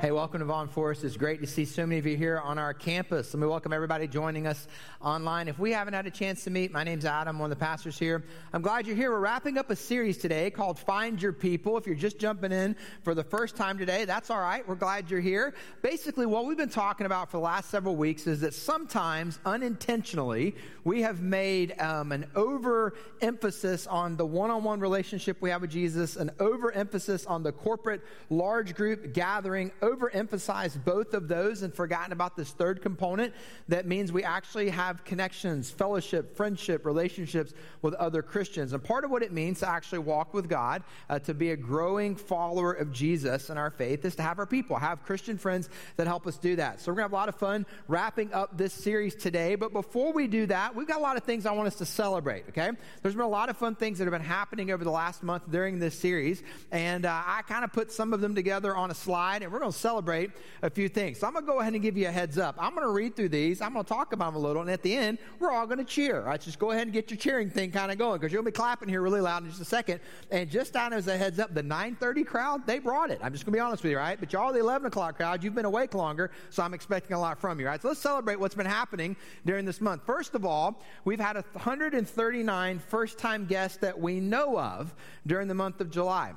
Hey, welcome to Vaughn Forest. It's great to see so many of you here on our campus. Let me welcome everybody joining us online. If we haven't had a chance to meet, my name's Adam, one of the pastors here. I'm glad you're here. We're wrapping up a series today called Find Your People. If you're just jumping in for the first time today, that's all right. We're glad you're here. Basically, what we've been talking about for the last several weeks is that sometimes unintentionally we have made um, an overemphasis on the one-on-one relationship we have with Jesus, an overemphasis on the corporate large group gathering overemphasized both of those and forgotten about this third component that means we actually have connections, fellowship, friendship, relationships with other Christians. And part of what it means to actually walk with God, uh, to be a growing follower of Jesus in our faith, is to have our people, have Christian friends that help us do that. So we're going to have a lot of fun wrapping up this series today. But before we do that, we've got a lot of things I want us to celebrate, okay? There's been a lot of fun things that have been happening over the last month during this series. And uh, I kind of put some of them together on a slide, and we're going to celebrate a few things. So I'm going to go ahead and give you a heads up. I'm going to read through these. I'm going to talk about them a little. And at the end, we're all going to cheer. All right, just go ahead and get your cheering thing kind of going because you'll be clapping here really loud in just a second. And just down as a heads up, the 930 crowd, they brought it. I'm just going to be honest with you, right? But y'all, the 11 o'clock crowd, you've been awake longer, so I'm expecting a lot from you, right? So let's celebrate what's been happening during this month. First of all, we've had 139 first time guests that we know of during the month of July.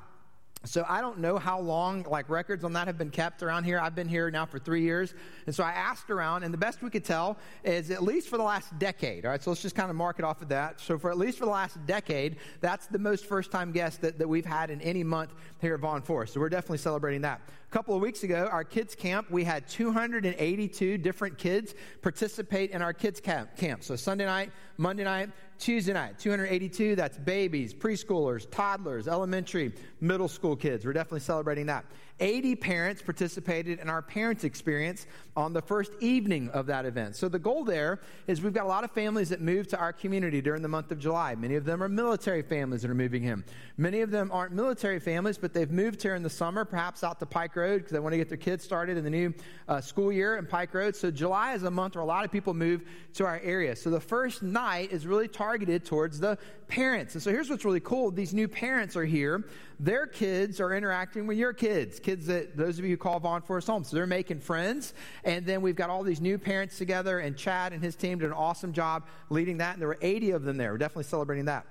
So I don't know how long like records on that have been kept around here. I've been here now for three years. And so I asked around and the best we could tell is at least for the last decade. All right. So let's just kind of mark it off of that. So for at least for the last decade, that's the most first time guests that, that we've had in any month here at Vaughn Forest. So we're definitely celebrating that. A couple of weeks ago, our kids camp, we had 282 different kids participate in our kids camp. So Sunday night, Monday night, Tuesday night, 282, that's babies, preschoolers, toddlers, elementary, middle school kids. We're definitely celebrating that. 80 parents participated in our parents' experience on the first evening of that event. So the goal there is we've got a lot of families that move to our community during the month of July. Many of them are military families that are moving in. Many of them aren't military families, but they've moved here in the summer, perhaps out to Pike Road because they want to get their kids started in the new uh, school year in Pike Road. So July is a month where a lot of people move to our area. So the first night is really targeted towards the parents. And so here's what's really cool. These new parents are here. Their kids are interacting with your kids, kids that those of you who call Vaughn Forest home. So they're making friends. And then we've got all these new parents together, and Chad and his team did an awesome job leading that. And there were 80 of them there. We're definitely celebrating that.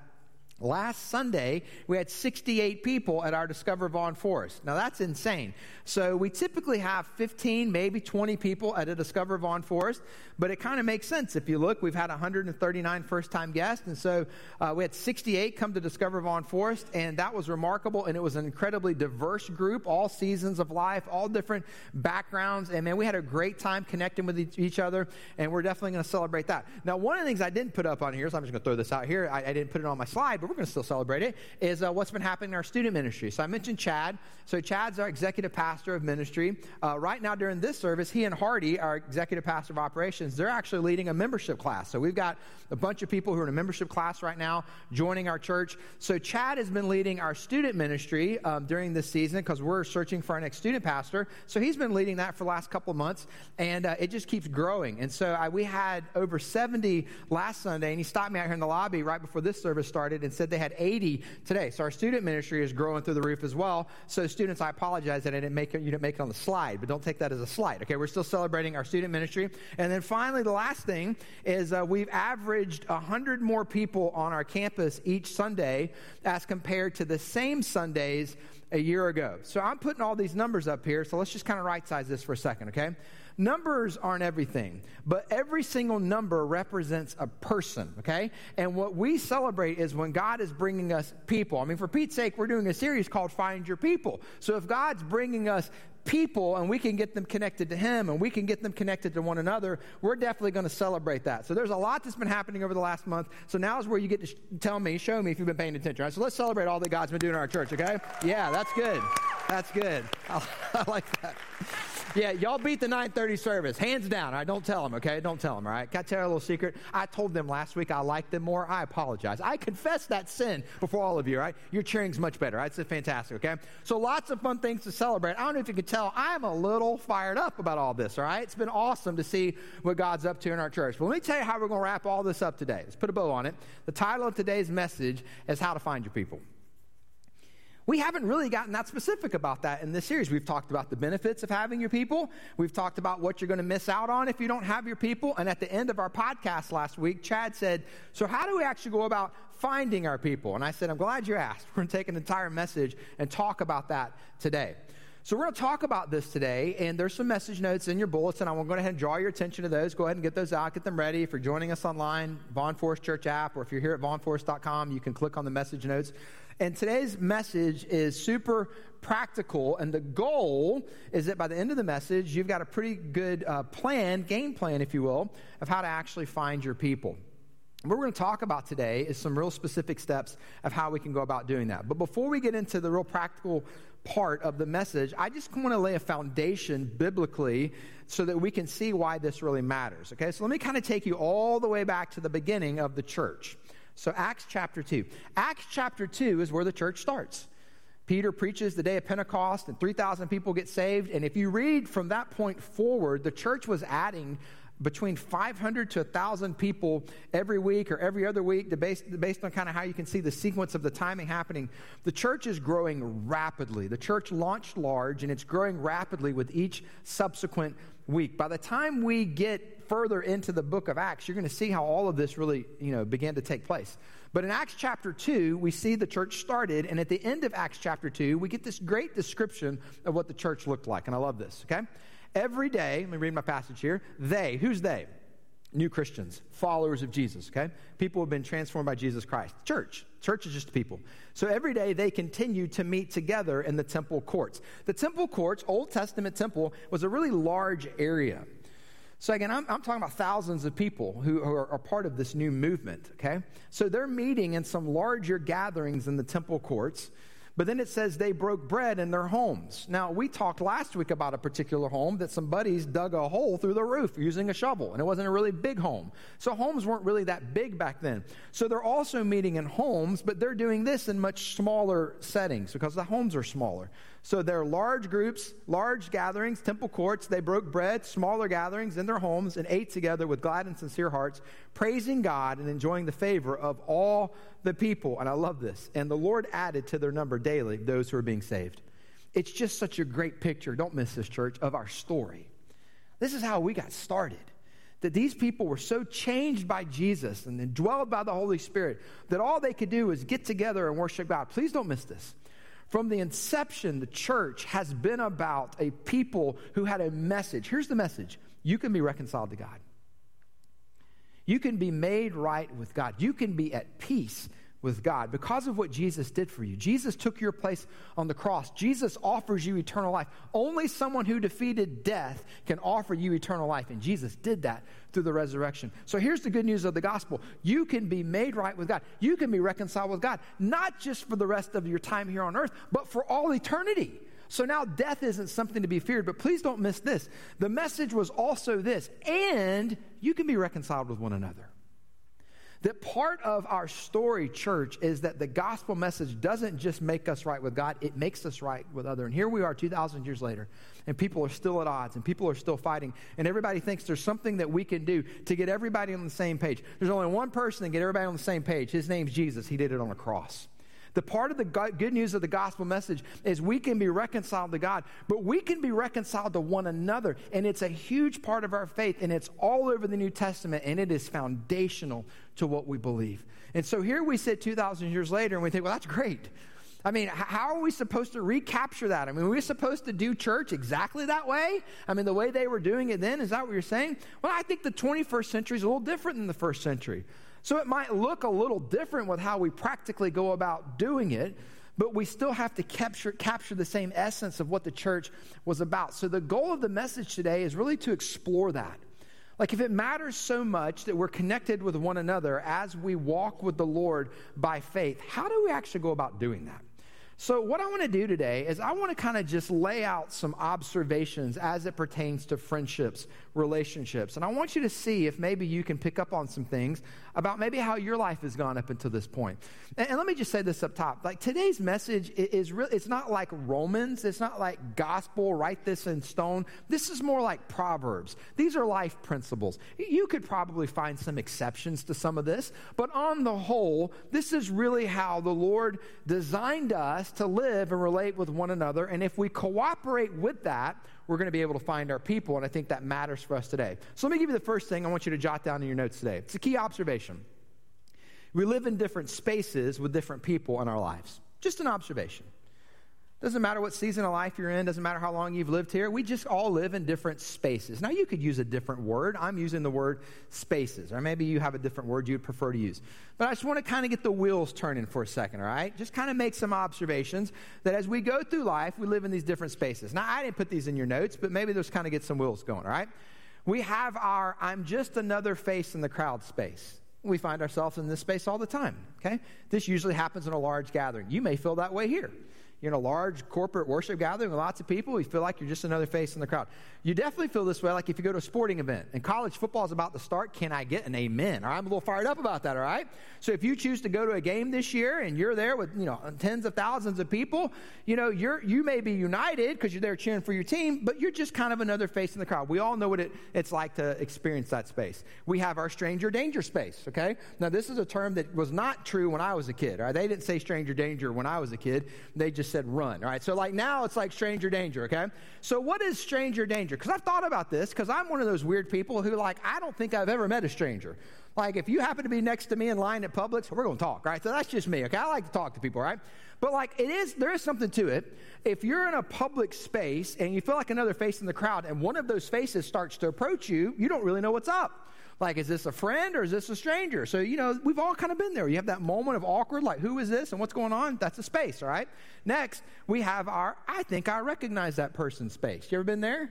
Last Sunday, we had 68 people at our Discover Vaughn Forest. Now that's insane. So we typically have 15, maybe 20 people at a Discover Vaughn Forest, but it kind of makes sense. If you look, we've had 139 first time guests, and so uh, we had 68 come to Discover Vaughn Forest, and that was remarkable, and it was an incredibly diverse group, all seasons of life, all different backgrounds, and man, we had a great time connecting with each other, and we're definitely going to celebrate that. Now, one of the things I didn't put up on here, so I'm just going to throw this out here, I, I didn't put it on my slide, but we're going to still celebrate it, is uh, what's been happening in our student ministry. So I mentioned Chad. So Chad's our executive pastor of ministry. Uh, right now during this service, he and Hardy, our executive pastor of operations, they're actually leading a membership class. So we've got a bunch of people who are in a membership class right now joining our church. So Chad has been leading our student ministry um, during this season because we're searching for our next student pastor. So he's been leading that for the last couple of months, and uh, it just keeps growing. And so I, we had over 70 last Sunday, and he stopped me out here in the lobby right before this service started and said they had 80 today. So our student ministry is growing through the roof as well. So students, I apologize that I didn't make it, you didn't make it on the slide, but don't take that as a slide. Okay, we're still celebrating our student ministry. And then finally, the last thing is uh, we've averaged 100 more people on our campus each Sunday as compared to the same Sundays a year ago. So I'm putting all these numbers up here. So let's just kind of right size this for a second, okay? Numbers aren't everything, but every single number represents a person, okay? And what we celebrate is when God is bringing us people. I mean, for Pete's sake, we're doing a series called Find Your People. So if God's bringing us people and we can get them connected to Him and we can get them connected to one another, we're definitely going to celebrate that. So there's a lot that's been happening over the last month. So now is where you get to sh- tell me, show me if you've been paying attention. Right? So let's celebrate all that God's been doing in our church, okay? Yeah, that's good. That's good. I, I like that. Yeah, y'all beat the 9:30 service, hands down. I right? don't tell them, okay? Don't tell them, all right? Got to tell you a little secret. I told them last week I liked them more. I apologize. I confess that sin before all of you, right? Your cheering's much better. Right? It's fantastic, okay? So lots of fun things to celebrate. I don't know if you can tell, I'm a little fired up about all this, all right? It's been awesome to see what God's up to in our church. But let me tell you how we're going to wrap all this up today. Let's put a bow on it. The title of today's message is How to Find Your People. We haven't really gotten that specific about that in this series. We've talked about the benefits of having your people. We've talked about what you're going to miss out on if you don't have your people. And at the end of our podcast last week, Chad said, So, how do we actually go about finding our people? And I said, I'm glad you asked. We're going to take an entire message and talk about that today. So, we're going to talk about this today, and there's some message notes in your bulletin. I want to go ahead and draw your attention to those. Go ahead and get those out, get them ready. If you're joining us online, Vaughn Forest Church app, or if you're here at vaughnforest.com, you can click on the message notes. And today's message is super practical. And the goal is that by the end of the message, you've got a pretty good uh, plan, game plan, if you will, of how to actually find your people. What we're going to talk about today is some real specific steps of how we can go about doing that. But before we get into the real practical part of the message, I just want to lay a foundation biblically so that we can see why this really matters. Okay, so let me kind of take you all the way back to the beginning of the church. So, Acts chapter 2. Acts chapter 2 is where the church starts. Peter preaches the day of Pentecost, and 3,000 people get saved. And if you read from that point forward, the church was adding between 500 to 1,000 people every week or every other week, based, based on kind of how you can see the sequence of the timing happening. The church is growing rapidly. The church launched large, and it's growing rapidly with each subsequent week. By the time we get further into the book of Acts, you're going to see how all of this really, you know, began to take place. But in Acts chapter 2, we see the church started, and at the end of Acts chapter 2, we get this great description of what the church looked like. And I love this, okay? Every day, let me read my passage here. They, who's they? New Christians, followers of Jesus, okay? People who have been transformed by Jesus Christ. Church. Church is just people. So every day they continue to meet together in the temple courts. The temple courts, Old Testament temple, was a really large area. So again, I'm, I'm talking about thousands of people who, who are, are part of this new movement, okay? So they're meeting in some larger gatherings in the temple courts. But then it says they broke bread in their homes. Now, we talked last week about a particular home that some buddies dug a hole through the roof using a shovel, and it wasn't a really big home. So, homes weren't really that big back then. So, they're also meeting in homes, but they're doing this in much smaller settings because the homes are smaller. So there are large groups, large gatherings, temple courts. They broke bread, smaller gatherings in their homes, and ate together with glad and sincere hearts, praising God and enjoying the favor of all the people. And I love this. And the Lord added to their number daily those who are being saved. It's just such a great picture, don't miss this, church, of our story. This is how we got started. That these people were so changed by Jesus and indwelled by the Holy Spirit that all they could do was get together and worship God. Please don't miss this. From the inception, the church has been about a people who had a message. Here's the message. You can be reconciled to God, you can be made right with God, you can be at peace with God because of what Jesus did for you. Jesus took your place on the cross. Jesus offers you eternal life. Only someone who defeated death can offer you eternal life, and Jesus did that through the resurrection. So here's the good news of the gospel you can be made right with God, you can be reconciled with God, not just for the rest of your time here on earth, but for all eternity. So now death isn't something to be feared, but please don't miss this. The message was also this, and you can be reconciled with one another. That part of our story, church, is that the gospel message doesn't just make us right with God, it makes us right with other. And here we are 2,000 years later, and people are still at odds, and people are still fighting, and everybody thinks there's something that we can do to get everybody on the same page. There's only one person that get everybody on the same page. His name's Jesus. He did it on a cross. The part of the good news of the gospel message is we can be reconciled to God, but we can be reconciled to one another. And it's a huge part of our faith, and it's all over the New Testament, and it is foundational to what we believe. And so here we sit 2,000 years later, and we think, well, that's great. I mean, how are we supposed to recapture that? I mean, are we supposed to do church exactly that way? I mean, the way they were doing it then, is that what you're saying? Well, I think the 21st century is a little different than the first century. So it might look a little different with how we practically go about doing it, but we still have to capture, capture the same essence of what the church was about. So the goal of the message today is really to explore that. Like, if it matters so much that we're connected with one another as we walk with the Lord by faith, how do we actually go about doing that? So, what I want to do today is I want to kind of just lay out some observations as it pertains to friendships, relationships. And I want you to see if maybe you can pick up on some things about maybe how your life has gone up until this point. And, and let me just say this up top. Like today's message is really, it's not like Romans, it's not like gospel, write this in stone. This is more like Proverbs. These are life principles. You could probably find some exceptions to some of this, but on the whole, this is really how the Lord designed us to live and relate with one another. And if we cooperate with that, we're going to be able to find our people. And I think that matters for us today. So let me give you the first thing I want you to jot down in your notes today. It's a key observation. We live in different spaces with different people in our lives. Just an observation. Doesn't matter what season of life you're in, doesn't matter how long you've lived here. We just all live in different spaces. Now, you could use a different word. I'm using the word spaces, or maybe you have a different word you'd prefer to use. But I just want to kind of get the wheels turning for a second, all right? Just kind of make some observations that as we go through life, we live in these different spaces. Now, I didn't put these in your notes, but maybe those kind of get some wheels going, all right? We have our I'm just another face in the crowd space. We find ourselves in this space all the time, okay? This usually happens in a large gathering. You may feel that way here you're in a large corporate worship gathering with lots of people, you feel like you're just another face in the crowd. You definitely feel this way like if you go to a sporting event and college football is about to start. Can I get an amen? I'm a little fired up about that, all right? So if you choose to go to a game this year and you're there with, you know, tens of thousands of people, you know, you're, you may be united because you're there cheering for your team, but you're just kind of another face in the crowd. We all know what it, it's like to experience that space. We have our stranger danger space, okay? Now, this is a term that was not true when I was a kid, all right? They didn't say stranger danger when I was a kid. They just said run. All right. So like now it's like stranger danger. Okay. So what is stranger danger? Because I've thought about this because I'm one of those weird people who like I don't think I've ever met a stranger. Like if you happen to be next to me in line at Publix, we're going to talk. Right. So that's just me. Okay. I like to talk to people. Right. But like it is, there is something to it. If you're in a public space and you feel like another face in the crowd, and one of those faces starts to approach you, you don't really know what's up. Like, is this a friend or is this a stranger? So, you know, we've all kind of been there. You have that moment of awkward, like, who is this and what's going on? That's a space, all right? Next, we have our, I think I recognize that person space. You ever been there?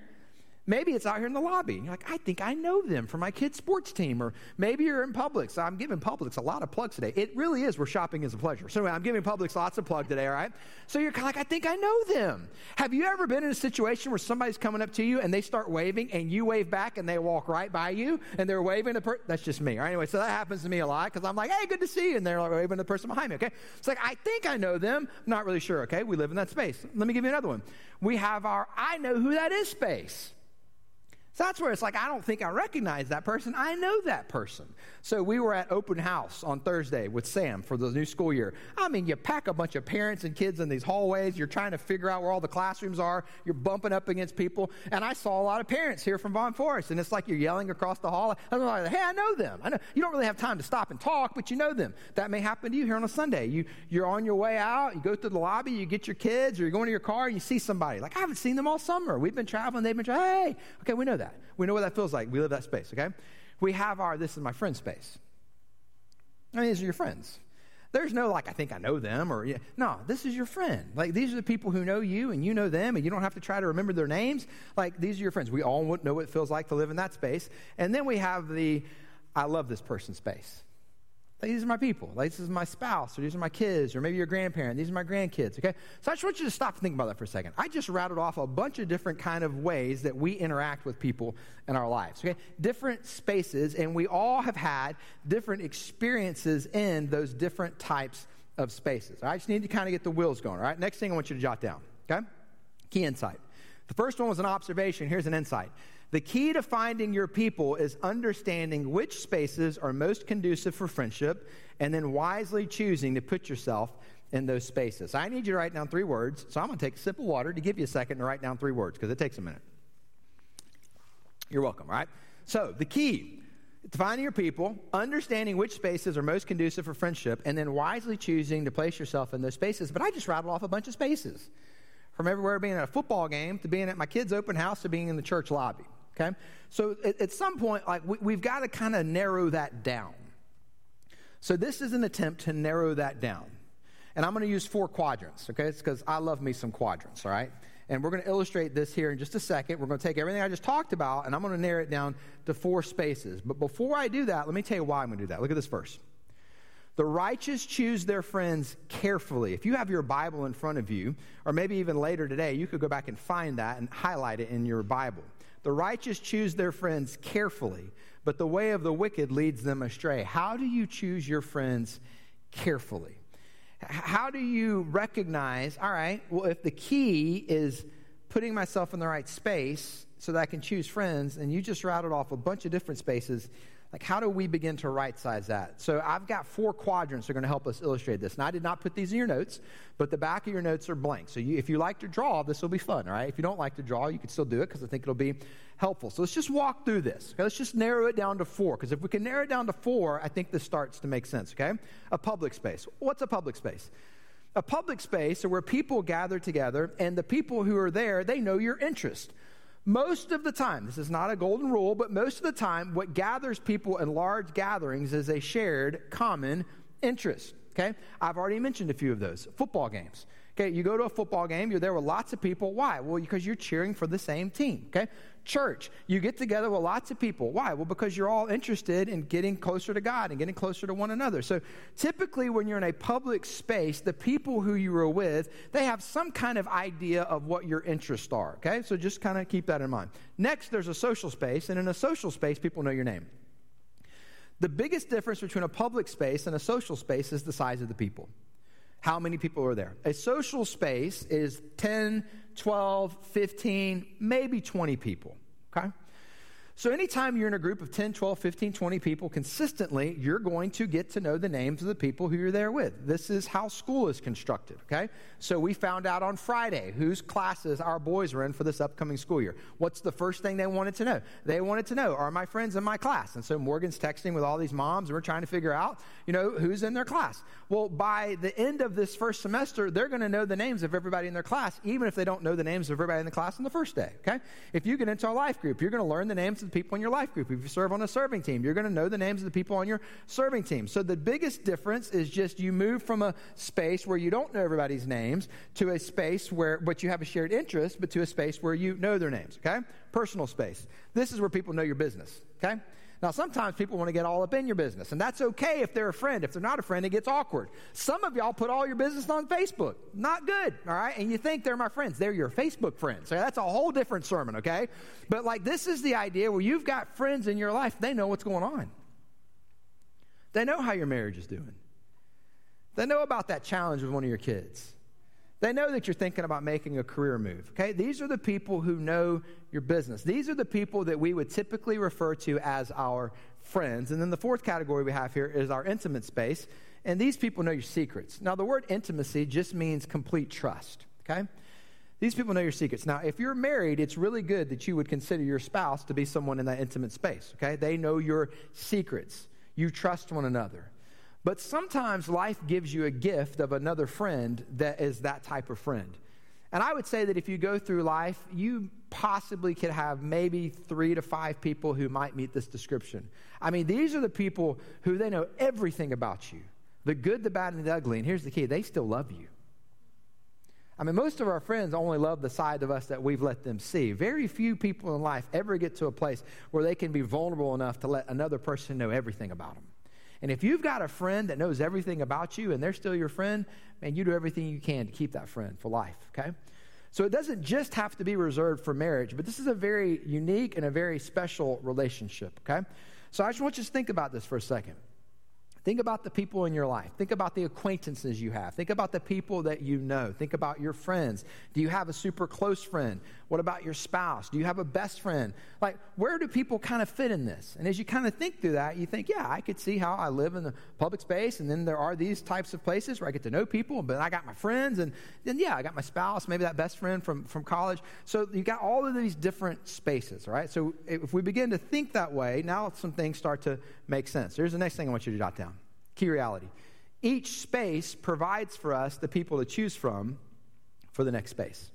Maybe it's out here in the lobby. You're like, I think I know them from my kid's sports team. Or maybe you're in Publix. I'm giving Publix a lot of plugs today. It really is where shopping is a pleasure. So anyway, I'm giving Publix lots of plug today, all right? So you're kind of like, I think I know them. Have you ever been in a situation where somebody's coming up to you and they start waving and you wave back and they walk right by you and they're waving the? That's just me. All right, anyway, so that happens to me a lot because I'm like, hey, good to see you. And they're like waving the person behind me, okay? It's like, I think I know them. I'm not really sure, okay? We live in that space. Let me give you another one. We have our I know who that is space. So that's where it's like, I don't think I recognize that person. I know that person. So we were at open house on Thursday with Sam for the new school year. I mean, you pack a bunch of parents and kids in these hallways. You're trying to figure out where all the classrooms are. You're bumping up against people. And I saw a lot of parents here from Vaughn Forest. And it's like you're yelling across the hall. I'm like, hey, I know them. I know. You don't really have time to stop and talk, but you know them. That may happen to you here on a Sunday. You, you're on your way out. You go through the lobby. You get your kids or you're going to your car and you see somebody. Like, I haven't seen them all summer. We've been traveling. They've been traveling. Hey, okay, we know that. We know what that feels like. We live that space, okay? We have our, this is my friend space. I mean, these are your friends. There's no like, I think I know them, or yeah. no, this is your friend. Like, these are the people who know you and you know them, and you don't have to try to remember their names. Like, these are your friends. We all know what it feels like to live in that space. And then we have the, I love this person space. Like, these are my people. Like, this is my spouse, or these are my kids, or maybe your grandparent. These are my grandkids, okay? So I just want you to stop and think about that for a second. I just rattled off a bunch of different kind of ways that we interact with people in our lives, okay? Different spaces, and we all have had different experiences in those different types of spaces. I just need to kind of get the wheels going, all right? Next thing I want you to jot down, okay? Key insight. The first one was an observation. Here's an insight. The key to finding your people is understanding which spaces are most conducive for friendship and then wisely choosing to put yourself in those spaces. I need you to write down three words. So I'm going to take a sip of water to give you a second to write down three words because it takes a minute. You're welcome, right? So the key to finding your people, understanding which spaces are most conducive for friendship, and then wisely choosing to place yourself in those spaces. But I just rattled off a bunch of spaces from everywhere being at a football game to being at my kid's open house to being in the church lobby. Okay? So at, at some point, like we, we've got to kind of narrow that down. So this is an attempt to narrow that down. And I'm going to use four quadrants, okay? It's because I love me some quadrants, all right? And we're going to illustrate this here in just a second. We're going to take everything I just talked about and I'm going to narrow it down to four spaces. But before I do that, let me tell you why I'm going to do that. Look at this verse. The righteous choose their friends carefully. If you have your Bible in front of you, or maybe even later today, you could go back and find that and highlight it in your Bible. The righteous choose their friends carefully, but the way of the wicked leads them astray. How do you choose your friends carefully? How do you recognize, all right, well, if the key is putting myself in the right space so that I can choose friends, and you just routed off a bunch of different spaces, Like, how do we begin to right size that? So, I've got four quadrants that are going to help us illustrate this. And I did not put these in your notes, but the back of your notes are blank. So, you, if you like to draw, this will be fun, all right? If you don't like to draw, you can still do it because I think it'll be helpful. So, let's just walk through this. Okay? Let's just narrow it down to four because if we can narrow it down to four, I think this starts to make sense, okay? A public space. What's a public space? A public space where people gather together, and the people who are there, they know your interest. Most of the time, this is not a golden rule, but most of the time, what gathers people in large gatherings is a shared common interest. Okay? I've already mentioned a few of those. Football games. Okay, you go to a football game, you're there with lots of people. Why? Well, because you're cheering for the same team. Okay? Church, you get together with lots of people. Why? Well, because you're all interested in getting closer to God and getting closer to one another. So typically, when you're in a public space, the people who you are with, they have some kind of idea of what your interests are. Okay? So just kind of keep that in mind. Next, there's a social space, and in a social space, people know your name. The biggest difference between a public space and a social space is the size of the people how many people are there. A social space is 10, 12, 15, maybe 20 people, okay? So, anytime you're in a group of 10, 12, 15, 20 people consistently, you're going to get to know the names of the people who you're there with. This is how school is constructed, okay? So, we found out on Friday whose classes our boys are in for this upcoming school year. What's the first thing they wanted to know? They wanted to know, are my friends in my class? And so, Morgan's texting with all these moms, and we're trying to figure out, you know, who's in their class. Well, by the end of this first semester, they're going to know the names of everybody in their class, even if they don't know the names of everybody in the class on the first day, okay? If you get into a life group, you're going to learn the names the people in your life group. If you serve on a serving team, you're going to know the names of the people on your serving team. So the biggest difference is just you move from a space where you don't know everybody's names to a space where, but you have a shared interest, but to a space where you know their names, okay? Personal space. This is where people know your business, okay? Now, sometimes people want to get all up in your business, and that's okay if they're a friend. If they're not a friend, it gets awkward. Some of y'all put all your business on Facebook. Not good, all right? And you think they're my friends. They're your Facebook friends. That's a whole different sermon, okay? But like, this is the idea where you've got friends in your life, they know what's going on. They know how your marriage is doing. They know about that challenge with one of your kids. They know that you're thinking about making a career move. Okay? These are the people who know your business. These are the people that we would typically refer to as our friends. And then the fourth category we have here is our intimate space. And these people know your secrets. Now, the word intimacy just means complete trust. Okay? These people know your secrets. Now, if you're married, it's really good that you would consider your spouse to be someone in that intimate space. Okay? They know your secrets. You trust one another. But sometimes life gives you a gift of another friend that is that type of friend. And I would say that if you go through life, you possibly could have maybe three to five people who might meet this description. I mean, these are the people who they know everything about you the good, the bad, and the ugly. And here's the key they still love you. I mean, most of our friends only love the side of us that we've let them see. Very few people in life ever get to a place where they can be vulnerable enough to let another person know everything about them. And if you've got a friend that knows everything about you and they're still your friend, man, you do everything you can to keep that friend for life, okay? So it doesn't just have to be reserved for marriage, but this is a very unique and a very special relationship, okay? So I just want you to think about this for a second. Think about the people in your life. Think about the acquaintances you have. Think about the people that you know. Think about your friends. Do you have a super close friend? What about your spouse? Do you have a best friend? Like, where do people kind of fit in this? And as you kind of think through that, you think, yeah, I could see how I live in the public space, and then there are these types of places where I get to know people, but I got my friends, and then, yeah, I got my spouse, maybe that best friend from, from college. So you got all of these different spaces, right? So if we begin to think that way, now some things start to make sense. Here's the next thing I want you to jot down key reality. Each space provides for us the people to choose from for the next space.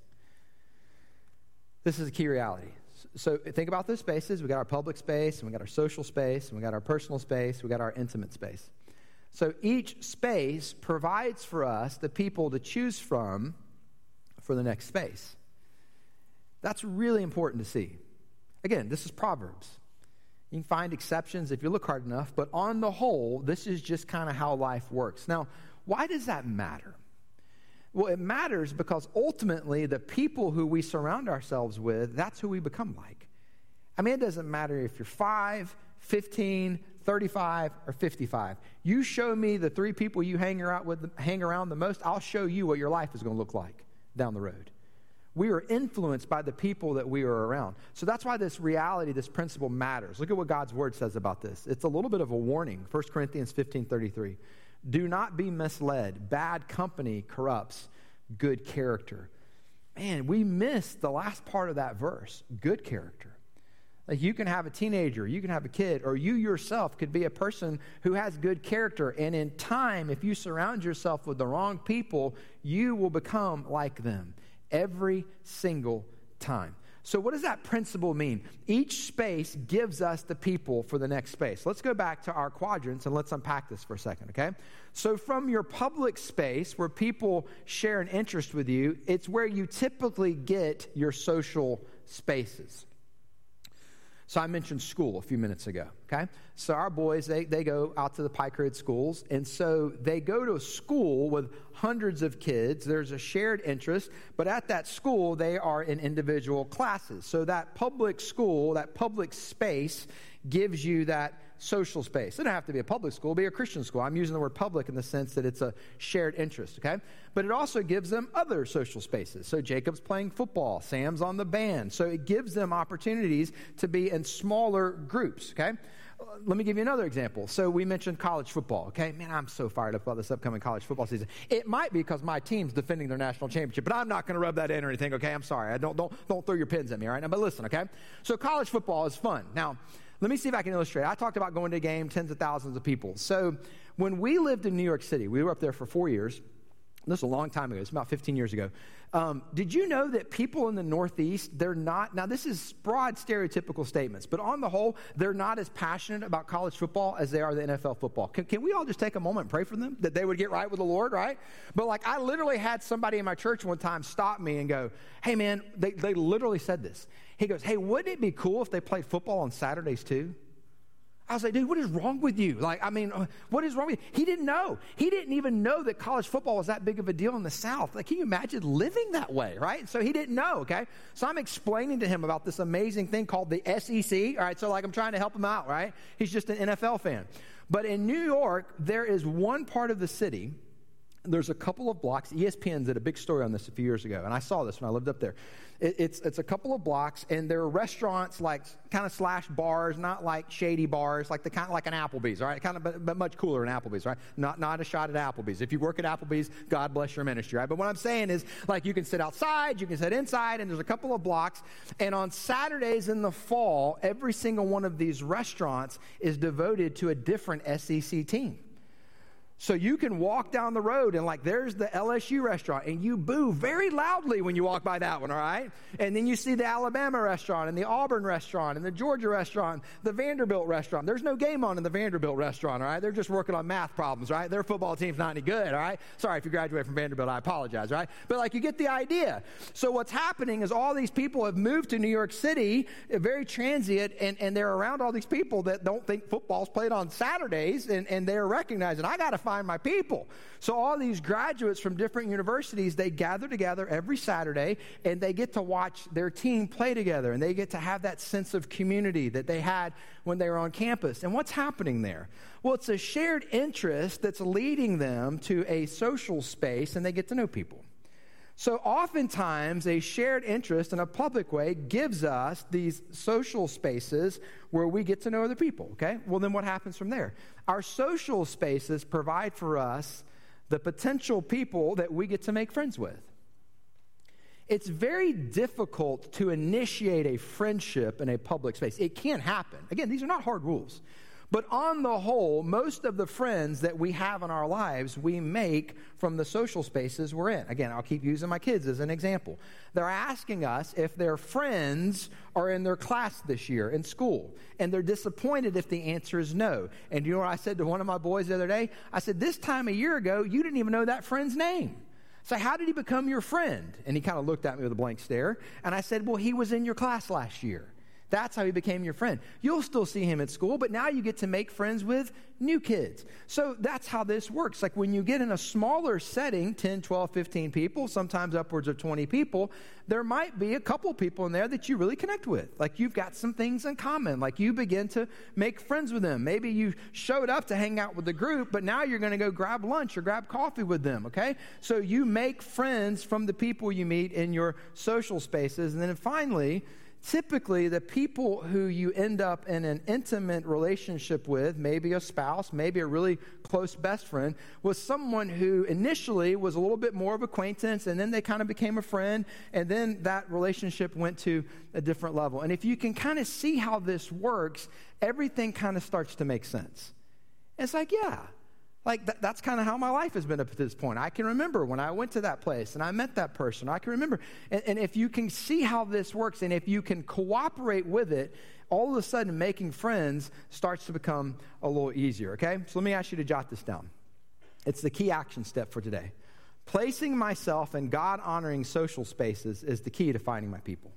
This is a key reality. So think about those spaces. We got our public space, and we got our social space, and we got our personal space, we got our intimate space. So each space provides for us the people to choose from for the next space. That's really important to see. Again, this is Proverbs. You can find exceptions if you look hard enough, but on the whole, this is just kind of how life works. Now, why does that matter? Well, it matters because ultimately, the people who we surround ourselves with, that's who we become like. I mean, it doesn't matter if you're 5, 15, 35, or 55. You show me the three people you hang around, with, hang around the most, I'll show you what your life is going to look like down the road. We are influenced by the people that we are around. So that's why this reality, this principle matters. Look at what God's word says about this. It's a little bit of a warning. 1 Corinthians 15 33. Do not be misled. Bad company corrupts good character. Man, we missed the last part of that verse good character. Like you can have a teenager, you can have a kid, or you yourself could be a person who has good character. And in time, if you surround yourself with the wrong people, you will become like them every single time. So, what does that principle mean? Each space gives us the people for the next space. Let's go back to our quadrants and let's unpack this for a second, okay? So, from your public space where people share an interest with you, it's where you typically get your social spaces. So I mentioned school a few minutes ago, okay? So our boys, they, they go out to the Pike Road schools, and so they go to a school with hundreds of kids. There's a shared interest, but at that school, they are in individual classes. So that public school, that public space, gives you that social space. It doesn't have to be a public school, be a Christian school. I'm using the word public in the sense that it's a shared interest, okay? But it also gives them other social spaces. So Jacob's playing football, Sam's on the band. So it gives them opportunities to be in smaller groups, okay? let me give you another example. So we mentioned college football. Okay, man, I'm so fired up about this upcoming college football season. It might be because my team's defending their national championship, but I'm not going to rub that in or anything. Okay, I'm sorry. I don't don't don't throw your pins at me. All right, now, but listen. Okay, so college football is fun. Now, let me see if I can illustrate. I talked about going to a game, tens of thousands of people. So when we lived in New York City, we were up there for four years. This is a long time ago. It's about 15 years ago. Um, did you know that people in the Northeast, they're not, now this is broad stereotypical statements, but on the whole, they're not as passionate about college football as they are the NFL football. Can, can we all just take a moment and pray for them that they would get right with the Lord, right? But like, I literally had somebody in my church one time stop me and go, hey man, they, they literally said this. He goes, hey, wouldn't it be cool if they played football on Saturdays too? I was like, dude, what is wrong with you? Like, I mean, uh, what is wrong with you? He didn't know. He didn't even know that college football was that big of a deal in the South. Like, can you imagine living that way, right? So he didn't know, okay? So I'm explaining to him about this amazing thing called the SEC, all right? So, like, I'm trying to help him out, right? He's just an NFL fan. But in New York, there is one part of the city there's a couple of blocks. ESPN did a big story on this a few years ago, and I saw this when I lived up there. It, it's, it's a couple of blocks, and there are restaurants like kind of slash bars, not like shady bars, like the kind like an Applebee's, all right? Kind of, but, but much cooler than Applebee's, right? Not, not a shot at Applebee's. If you work at Applebee's, God bless your ministry, right? But what I'm saying is, like, you can sit outside, you can sit inside, and there's a couple of blocks. And on Saturdays in the fall, every single one of these restaurants is devoted to a different SEC team. So you can walk down the road and, like, there's the LSU restaurant, and you boo very loudly when you walk by that one, all right? And then you see the Alabama restaurant, and the Auburn restaurant, and the Georgia restaurant, the Vanderbilt restaurant. There's no game on in the Vanderbilt restaurant, all right? They're just working on math problems, right? Their football team's not any good, all right? Sorry if you graduated from Vanderbilt, I apologize, right? But, like, you get the idea. So what's happening is all these people have moved to New York City, uh, very transient, and, and they're around all these people that don't think football's played on Saturdays, and, and they're recognizing, I got to find my people. So all these graduates from different universities, they gather together every Saturday and they get to watch their team play together and they get to have that sense of community that they had when they were on campus. And what's happening there? Well, it's a shared interest that's leading them to a social space and they get to know people. So, oftentimes, a shared interest in a public way gives us these social spaces where we get to know other people, okay? Well, then what happens from there? Our social spaces provide for us the potential people that we get to make friends with. It's very difficult to initiate a friendship in a public space. It can happen. Again, these are not hard rules. But on the whole, most of the friends that we have in our lives, we make from the social spaces we're in. Again, I'll keep using my kids as an example. They're asking us if their friends are in their class this year in school, and they're disappointed if the answer is no. And you know what I said to one of my boys the other day? I said, This time a year ago, you didn't even know that friend's name. So, how did he become your friend? And he kind of looked at me with a blank stare. And I said, Well, he was in your class last year. That's how he became your friend. You'll still see him at school, but now you get to make friends with new kids. So that's how this works. Like when you get in a smaller setting, 10, 12, 15 people, sometimes upwards of 20 people, there might be a couple people in there that you really connect with. Like you've got some things in common. Like you begin to make friends with them. Maybe you showed up to hang out with the group, but now you're going to go grab lunch or grab coffee with them, okay? So you make friends from the people you meet in your social spaces. And then finally, typically the people who you end up in an intimate relationship with, maybe a spouse, maybe a really close best friend, was someone who initially was a little bit more of acquaintance and then they kind of became a friend and then that relationship went to a different level. And if you can kind of see how this works, everything kind of starts to make sense. It's like, yeah, like, th- that's kind of how my life has been up to this point. I can remember when I went to that place and I met that person. I can remember. And, and if you can see how this works and if you can cooperate with it, all of a sudden making friends starts to become a little easier, okay? So let me ask you to jot this down. It's the key action step for today. Placing myself in God honoring social spaces is the key to finding my people.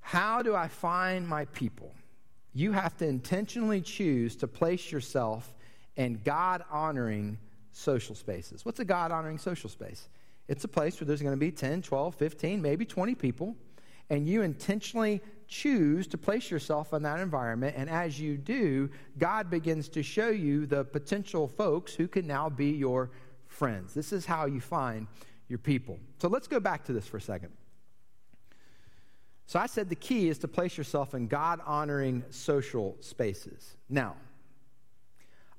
How do I find my people? You have to intentionally choose to place yourself and God honoring social spaces. What's a God honoring social space? It's a place where there's going to be 10, 12, 15, maybe 20 people, and you intentionally choose to place yourself in that environment. And as you do, God begins to show you the potential folks who can now be your friends. This is how you find your people. So let's go back to this for a second. So I said the key is to place yourself in God honoring social spaces. Now,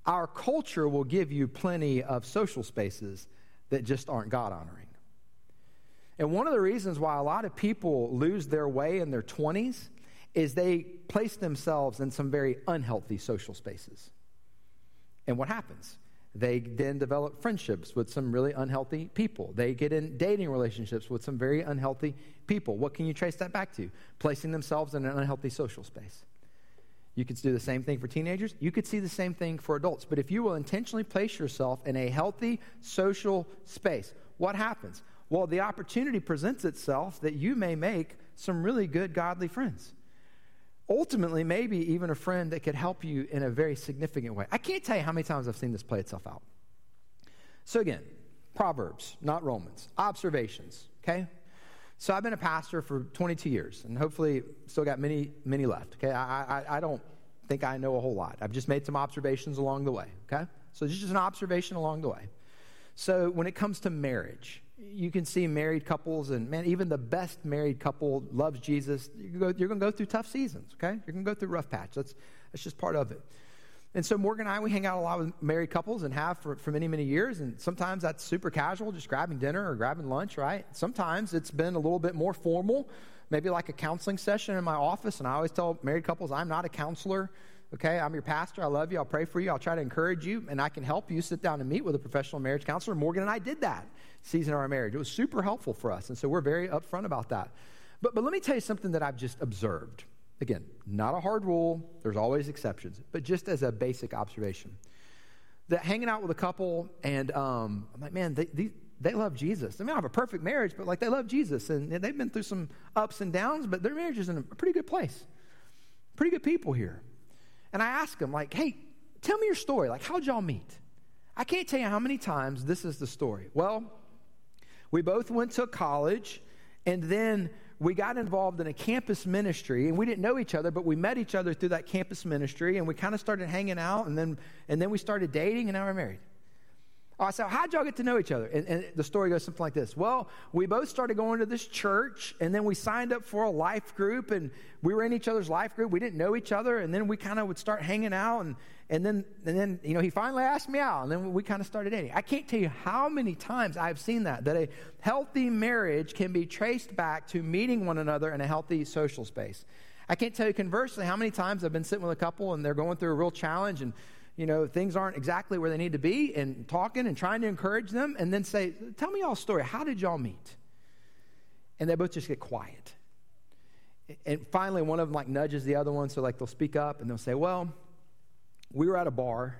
our culture will give you plenty of social spaces that just aren't God honoring. And one of the reasons why a lot of people lose their way in their 20s is they place themselves in some very unhealthy social spaces. And what happens? They then develop friendships with some really unhealthy people. They get in dating relationships with some very unhealthy people. What can you trace that back to? Placing themselves in an unhealthy social space. You could do the same thing for teenagers. You could see the same thing for adults. But if you will intentionally place yourself in a healthy social space, what happens? Well, the opportunity presents itself that you may make some really good godly friends. Ultimately, maybe even a friend that could help you in a very significant way. I can't tell you how many times I've seen this play itself out. So, again, Proverbs, not Romans, observations, okay? So I've been a pastor for 22 years, and hopefully still got many, many left. Okay, I, I, I don't think I know a whole lot. I've just made some observations along the way. Okay, so this is just an observation along the way. So when it comes to marriage, you can see married couples, and man, even the best married couple loves Jesus. You're going to go through tough seasons. Okay, you're going to go through rough patch. That's that's just part of it. And so Morgan and I, we hang out a lot with married couples and have for, for many, many years. And sometimes that's super casual, just grabbing dinner or grabbing lunch, right? Sometimes it's been a little bit more formal, maybe like a counseling session in my office. And I always tell married couples, I'm not a counselor. Okay, I'm your pastor. I love you. I'll pray for you. I'll try to encourage you, and I can help you sit down and meet with a professional marriage counselor. Morgan and I did that season of our marriage. It was super helpful for us, and so we're very upfront about that. But, but let me tell you something that I've just observed. Again, not a hard rule, there's always exceptions, but just as a basic observation. That hanging out with a couple, and um, I'm like, man, they, they, they love Jesus. I mean, I have a perfect marriage, but like they love Jesus, and, they've been through some ups and downs, but their marriage is in a pretty good place. Pretty good people here. And I ask them, like, hey, tell me your story. Like, how'd y'all meet? I can't tell you how many times this is the story. Well, we both went to college, and then we got involved in a campus ministry and we didn't know each other but we met each other through that campus ministry and we kind of started hanging out and then and then we started dating and now we're married I said, how'd y'all get to know each other? And, and, the story goes something like this. Well, we both started going to this church, and then we signed up for a life group, and we were in each other's life group. We didn't know each other, and then we kind of would start hanging out, and, and then, and then, you know, he finally asked me out, and then we kind of started dating. I can't tell you how many times I've seen that, that a healthy marriage can be traced back to meeting one another in a healthy social space. I can't tell you conversely how many times I've been sitting with a couple, and they're going through a real challenge, and you know, things aren't exactly where they need to be and talking and trying to encourage them and then say, Tell me y'all's story. How did y'all meet? And they both just get quiet. And finally, one of them like nudges the other one, so like they'll speak up and they'll say, Well, we were at a bar.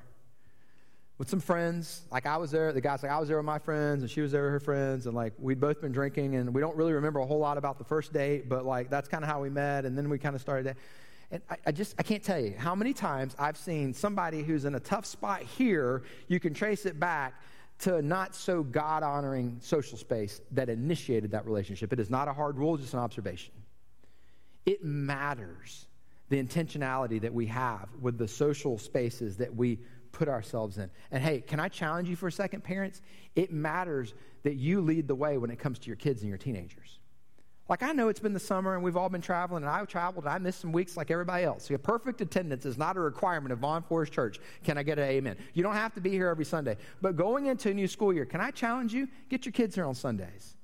with some friends. Like I was there, the guy's like, I was there with my friends, and she was there with her friends, and like we'd both been drinking, and we don't really remember a whole lot about the first date, but like that's kind of how we met, and then we kind of started. And I, I, just, I can't tell you how many times I've seen somebody who's in a tough spot here, you can trace it back to a not so God honoring social space that initiated that relationship. It is not a hard rule, just an observation. It matters the intentionality that we have with the social spaces that we put ourselves in. And hey, can I challenge you for a second, parents? It matters that you lead the way when it comes to your kids and your teenagers. Like, I know it's been the summer and we've all been traveling, and I've traveled and I missed some weeks like everybody else. So, perfect attendance is not a requirement of Vaughn Forest Church. Can I get an amen? You don't have to be here every Sunday. But going into a new school year, can I challenge you? Get your kids here on Sundays.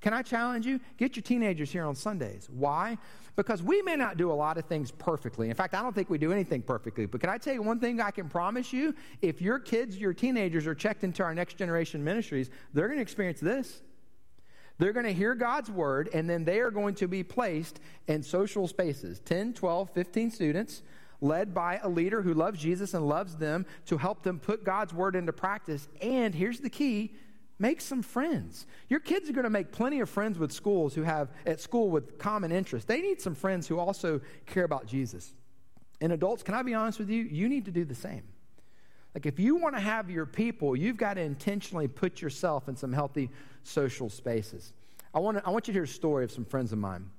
Can I challenge you? Get your teenagers here on Sundays. Why? Because we may not do a lot of things perfectly. In fact, I don't think we do anything perfectly. But can I tell you one thing I can promise you? If your kids, your teenagers are checked into our next generation ministries, they're going to experience this. They're going to hear God's word, and then they are going to be placed in social spaces 10, 12, 15 students, led by a leader who loves Jesus and loves them to help them put God's word into practice. And here's the key make some friends. Your kids are going to make plenty of friends with schools who have at school with common interests. They need some friends who also care about Jesus. And adults, can I be honest with you? You need to do the same. Like, if you want to have your people, you've got to intentionally put yourself in some healthy social spaces. I want, to, I want you to hear a story of some friends of mine.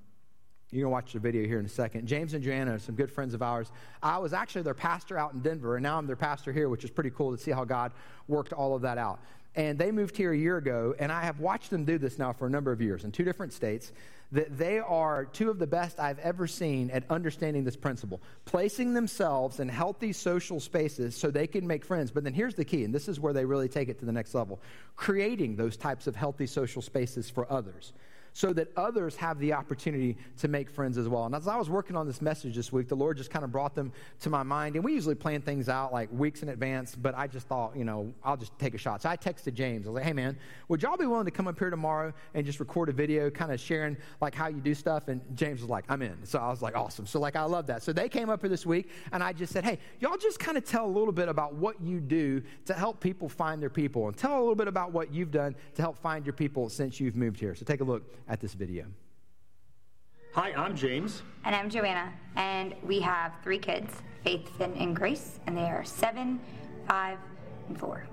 You're going to watch the video here in a second. James and Joanna are some good friends of ours. I was actually their pastor out in Denver, and now I'm their pastor here, which is pretty cool to see how God worked all of that out. And they moved here a year ago, and I have watched them do this now for a number of years in two different states that they are two of the best I've ever seen at understanding this principle, placing themselves in healthy social spaces so they can make friends. But then here's the key, and this is where they really take it to the next level creating those types of healthy social spaces for others so that others have the opportunity to make friends as well. And as I was working on this message this week, the Lord just kind of brought them to my mind. And we usually plan things out like weeks in advance, but I just thought, you know, I'll just take a shot. So I texted James. I was like, hey, man, would y'all be willing to come up here tomorrow and just record a video kind of sharing like how you do stuff? And James was like, I'm in. So I was like, awesome. So like, I love that. So they came up here this week and I just said, hey, y'all just kind of tell a little bit about what you do to help people find their people and tell a little bit about what you've done to help find your people since you've moved here. So take a look at this video. Hi, I'm James. And I'm Joanna. And we have three kids Faith, Finn, and Grace. And they are seven, five, and four.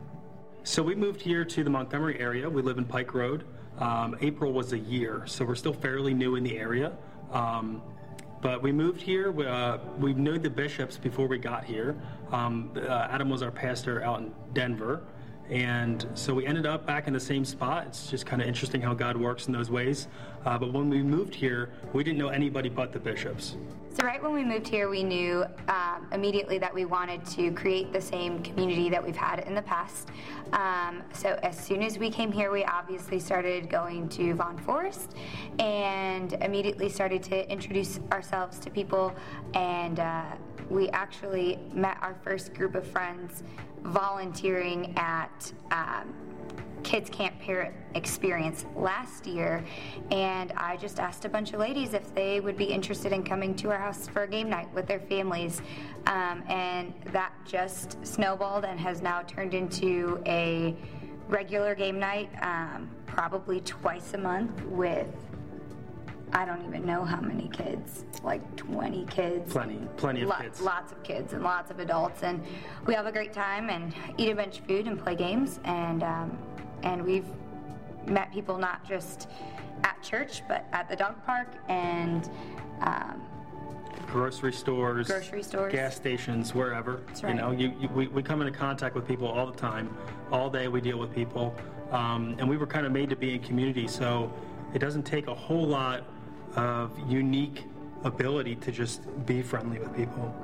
So we moved here to the Montgomery area. We live in Pike Road. Um, April was a year, so we're still fairly new in the area. Um, but we moved here. Uh, we knew the bishops before we got here. Um, uh, Adam was our pastor out in Denver. And so we ended up back in the same spot. It's just kind of interesting how God works in those ways. Uh, but when we moved here, we didn't know anybody but the bishops. So, right when we moved here, we knew um, immediately that we wanted to create the same community that we've had in the past. Um, so, as soon as we came here, we obviously started going to Vaughn Forest and immediately started to introduce ourselves to people. And uh, we actually met our first group of friends volunteering at um, Kids Camp Parent Experience last year, and I just asked a bunch of ladies if they would be interested in coming to our house for a game night with their families. Um, and that just snowballed and has now turned into a regular game night, um, probably twice a month with I don't even know how many kids, like 20 kids. Plenty, plenty of kids. Lots of kids and lots of adults. And we have a great time and eat a bunch of food and play games. And, um, and we've met people not just at church, but at the dog park and um, grocery stores, grocery stores, gas stations, wherever. Right. You know, you, you, we, we come into contact with people all the time. All day we deal with people. Um, and we were kind of made to be in community, so it doesn't take a whole lot of unique ability to just be friendly with people.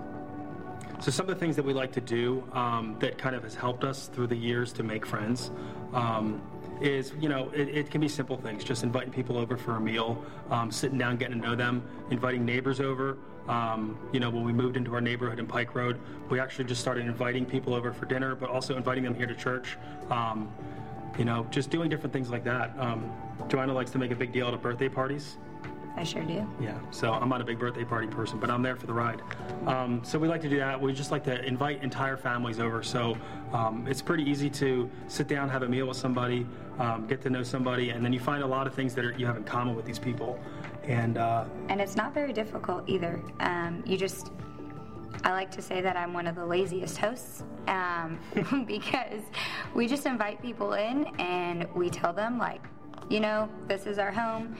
So some of the things that we like to do um, that kind of has helped us through the years to make friends um, is, you know, it, it, can be simple things, just inviting people over for a meal, um, sitting down, getting to know them, inviting neighbors over. Um, you know, when we moved into our neighborhood in Pike Road, we actually just started inviting people over for dinner, but also inviting them here to church. Um, you know, just doing different things like that. Um, Joanna likes to make a big deal of birthday parties I sure do. Yeah, so I'm not a big birthday party person, but I'm there for the ride. Um, so we like to do that. We just like to invite entire families over. So um, it's pretty easy to sit down, have a meal with somebody, um, get to know somebody, and then you find a lot of things that are, you have in common with these people. And uh, and it's not very difficult either. Um, you just I like to say that I'm one of the laziest hosts um, because we just invite people in and we tell them, like, you know, this is our home,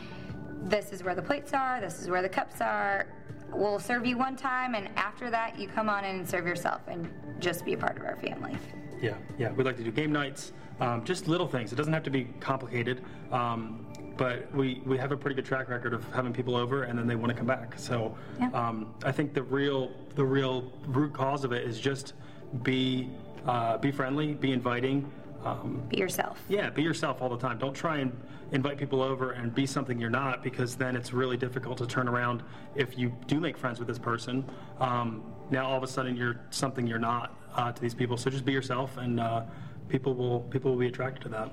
this is where the plates are, this is where the cups are. We'll serve you one time, and after that, you come on in and serve yourself and just be a part of our family. Yeah, yeah. We'd like to do game nights, um, just little things. It doesn't have to be complicated. Um, but we, we have a pretty good track record of having people over and then they want to come back. So yeah. um, I think the real the real root cause of it is just be uh, be friendly, be inviting. Um, be yourself. Yeah, be yourself all the time. Don't try and invite people over and be something you're not because then it's really difficult to turn around if you do make friends with this person. Um, now all of a sudden you're something you're not uh, to these people. So just be yourself and uh, people will people will be attracted to that.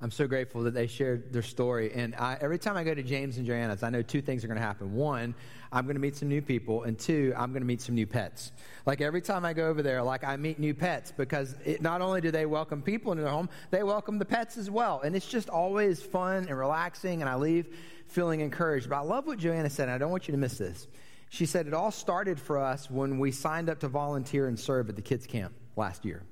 I'm so grateful that they shared their story. And I, every time I go to James and Joanna's, I know two things are going to happen. One, I'm going to meet some new people. And two, I'm going to meet some new pets. Like every time I go over there, like I meet new pets because it, not only do they welcome people into their home, they welcome the pets as well. And it's just always fun and relaxing. And I leave feeling encouraged. But I love what Joanna said. And I don't want you to miss this. She said it all started for us when we signed up to volunteer and serve at the kids' camp last year.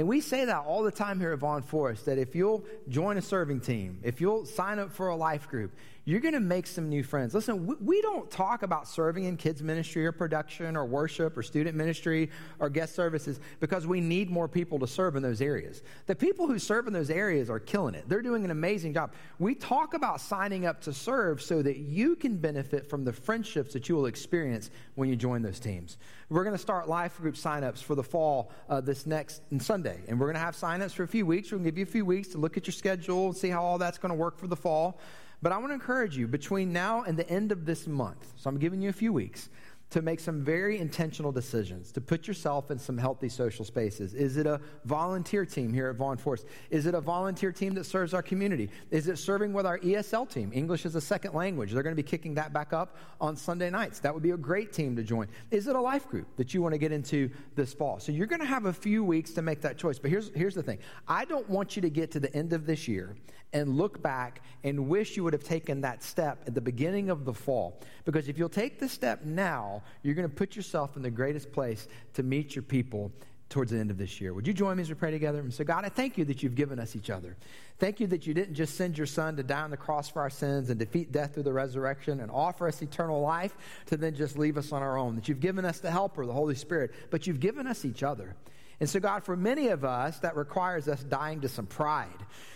And we say that all the time here at Vaughn Forest that if you'll join a serving team, if you'll sign up for a life group, you're going to make some new friends. Listen, we, we, don't talk about serving in kids' ministry or production or worship or student ministry or guest services because we need more people to serve in those areas. The people who serve in those areas are killing it. They're doing an amazing job. We talk about signing up to serve so that you can benefit from the friendships that you will experience when you join those teams. We're going to start life group signups for the fall uh, this next Sunday, and we're going to have signups for a few weeks. We're going to give you a few weeks to look at your schedule and see how all that's going to work for the fall. But I want to encourage you between now and the end of this month, so I'm giving you a few weeks, to make some very intentional decisions, to put yourself in some healthy social spaces. Is it a volunteer team here at Vaughn Forest? Is it a volunteer team that serves our community? Is it serving with our ESL team? English is a second language. They're going to be kicking that back up on Sunday nights. That would be a great team to join. Is it a life group that you want to get into this fall? So you're going to have a few weeks to make that choice. But here's, here's the thing I don't want you to get to the end of this year and look back and wish you would have taken that step at the beginning of the fall. Because if you'll take the step now, you're going to put yourself in the greatest place to meet your people towards the end of this year. Would you join me as we pray together? And say, God, I thank you that you've given us each other. Thank you that you didn't just send your son to die on the cross for our sins and defeat death through the resurrection and offer us eternal life to then just leave us on our own. That you've given us the helper, the Holy Spirit, but you've given us each other. And so, God, for many of us, that requires us dying to some pride.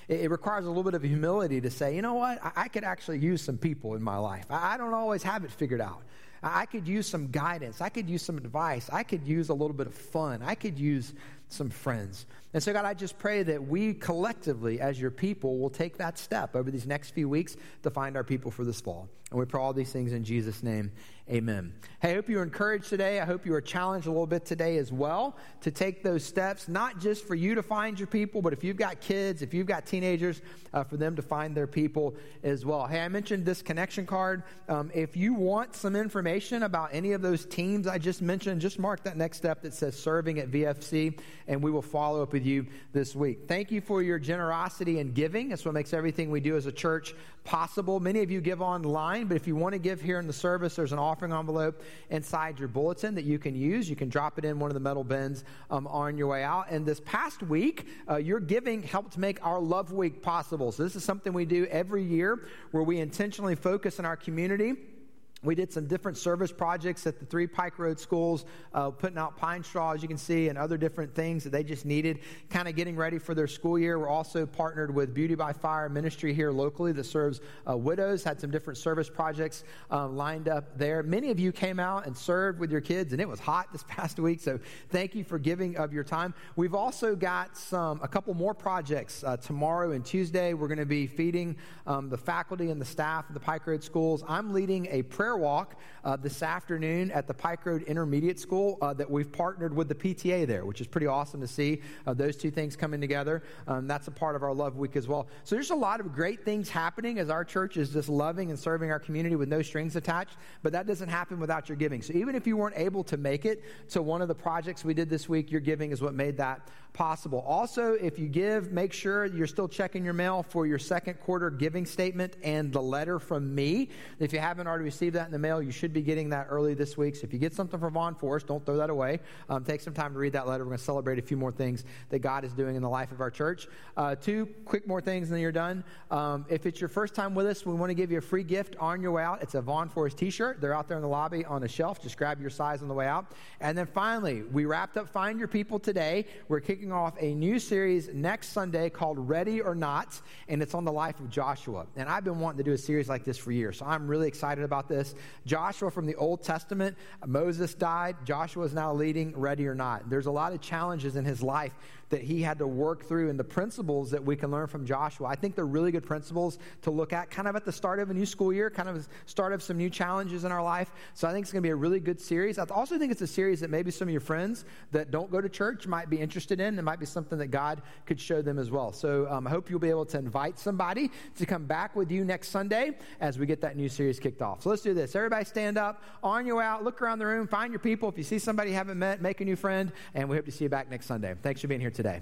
It, it requires a little bit of humility to say, you know what, I, I could actually use some people in my life. I, I don't always have it figured out. I, could use some guidance. I could use some advice. I could use a little bit of fun. I could use some friends. And so, God, I just pray that we collectively, as your people, will take that step over these next few weeks to find our people for this fall. And we pray all these things in Jesus' name. Amen. Hey, I hope you were encouraged today. I hope you were challenged a little bit today as well to take those steps, not just for you to find your people, but if you've got kids, if you've got teenagers, uh, for them to find their people as well. Hey, I mentioned this connection card. Um, if you want some information about any of those teams I just mentioned, just mark that next step that says serving at VFC, and we will follow up with you this week. Thank you for your generosity and giving. That's what makes everything we do as a church possible. Many of you give online, but if you want to give here in the service, there's an offering envelope inside your bulletin that you can use. You can drop it in one of the metal bins um, on your way out. And this past week, uh, your giving helped make our Love Week possible. So this is something we do every year where we intentionally focus in our community we did some different service projects at the three Pike Road schools, uh, putting out pine straw, as you can see, and other different things that they just needed, kind of getting ready for their school year. We're also partnered with Beauty by Fire Ministry here locally that serves uh, widows, had some different service projects uh, lined up there. Many of you came out and served with your kids, and it was hot this past week, so thank you for giving of your time. We've also got some a couple more projects uh, tomorrow and Tuesday. We're going to be feeding um, the faculty and the staff of the Pike Road schools. I'm leading a prayer prayer walk uh, this afternoon at the Pike Road Intermediate School uh, that we've partnered with the PTA there, which is pretty awesome to see uh, those two things coming together. Um, that's a part of our Love Week as well. So there's a lot of great things happening as our church is just loving and serving our community with no strings attached, but that doesn't happen without your giving. So even if you weren't able to make it to one of the projects we did this week, your giving is what made that possible. Also, if you give, make sure you're still checking your mail for your second quarter giving statement and the letter from me. If you haven't already received that in the mail, you should be getting that early this week. So if you get something from Vaughn Forest, don't throw that away. Um, take some time to read that letter. We're going to celebrate a few more things that God is doing in the life of our church. Uh, two quick more things, and then you're done. Um, if it's your first time with us, we want to give you a free gift on your way out. It's a Vaughn Forest t shirt. They're out there in the lobby on a shelf. Just grab your size on the way out. And then finally, we wrapped up Find Your People today. We're kicking off a new series next Sunday called Ready or Not, and it's on the life of Joshua. And I've been wanting to do a series like this for years, so I'm really excited about this. Joshua from the Old Testament, Moses died. Joshua is now leading Ready or Not. There's a lot of challenges in his life that he had to work through and the principles that we can learn from Joshua. I think they're really good principles to look at kind of at the start of a new school year, kind of start of some new challenges in our life. So I think it's going to be a really good series. I also think it's a series that maybe some of your friends that don't go to church might be interested in. It might be something that God could show them as well. So um, I hope you'll be able to invite somebody to come back with you next Sunday as we get that new series kicked off. So let's do this. Everybody stand up, on your way out, look around the room, find your people. If you see somebody you haven't met, make a new friend, and we hope to see you back next Sunday. Thanks for being here today.